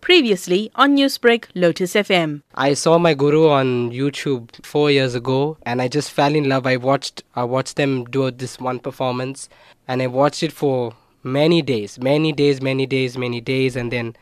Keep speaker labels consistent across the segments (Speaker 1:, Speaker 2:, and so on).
Speaker 1: Previously on Newsbreak, Lotus FM.
Speaker 2: I saw my guru on YouTube four years ago, and I just fell in love. I watched I watched them do this one performance, and I watched it for many days, many days, many days, many days, and then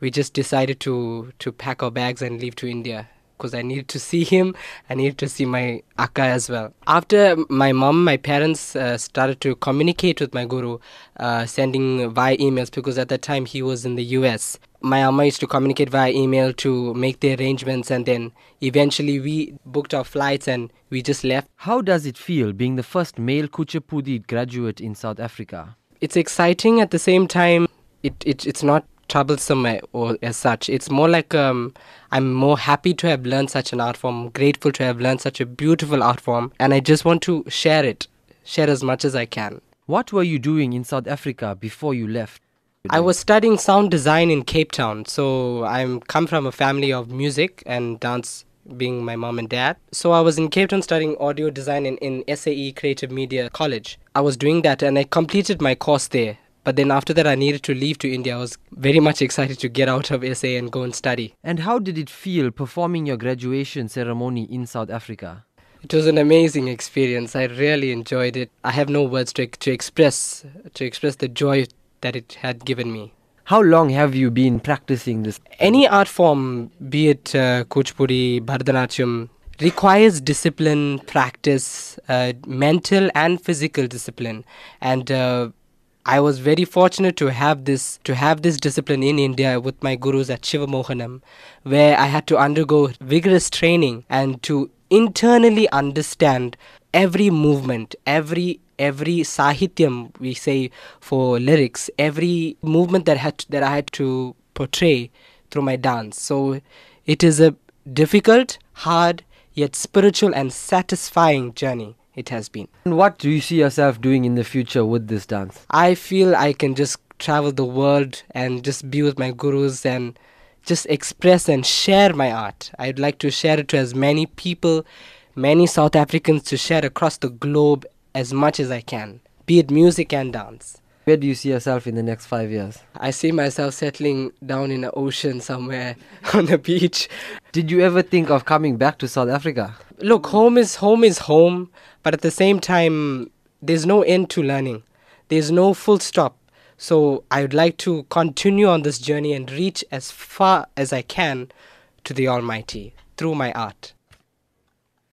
Speaker 2: we just decided to to pack our bags and leave to India because I needed to see him. I needed to see my akka as well. After my mom, my parents uh, started to communicate with my guru, uh, sending via emails because at that time he was in the US. My amma used to communicate via email to make the arrangements, and then eventually we booked our flights and we just left.
Speaker 3: How does it feel being the first male Kuchipudi graduate in South Africa?
Speaker 2: It's exciting at the same time. It, it it's not troublesome uh, or as such. It's more like um, I'm more happy to have learned such an art form, grateful to have learned such a beautiful art form, and I just want to share it, share as much as I can.
Speaker 3: What were you doing in South Africa before you left?
Speaker 2: I was studying sound design in Cape Town, so I'm come from a family of music and dance being my mom and dad. So I was in Cape Town studying audio design in, in SAE Creative Media College. I was doing that and I completed my course there. But then after that, I needed to leave to India. I was very much excited to get out of SA and go and study.
Speaker 3: And how did it feel performing your graduation ceremony in South Africa?
Speaker 2: It was an amazing experience. I really enjoyed it. I have no words to, to express to express the joy that it had given me.
Speaker 3: How long have you been practicing this?
Speaker 2: Any art form, be it uh, Kuchipudi, Bharatanatyam, requires discipline, practice, uh, mental and physical discipline, and uh, I was very fortunate to have this to have this discipline in India with my gurus at Shiva Mohanam, where I had to undergo vigorous training and to internally understand every movement, every every sahityam we say for lyrics, every movement that had that I had to portray through my dance. So it is a difficult, hard, yet spiritual and satisfying journey it has been.
Speaker 3: And what do you see yourself doing in the future with this dance?
Speaker 2: I feel I can just travel the world and just be with my gurus and just express and share my art. I'd like to share it to as many people, many South Africans to share across the globe as much as I can, be it music and dance.
Speaker 3: Where do you see yourself in the next five years?
Speaker 2: I see myself settling down in the ocean somewhere on the beach.
Speaker 3: Did you ever think of coming back to South Africa?
Speaker 2: Look, home is home is home, but at the same time, there's no end to learning. There's no full stop. So I would like to continue on this journey and reach as far as I can to the Almighty through my art.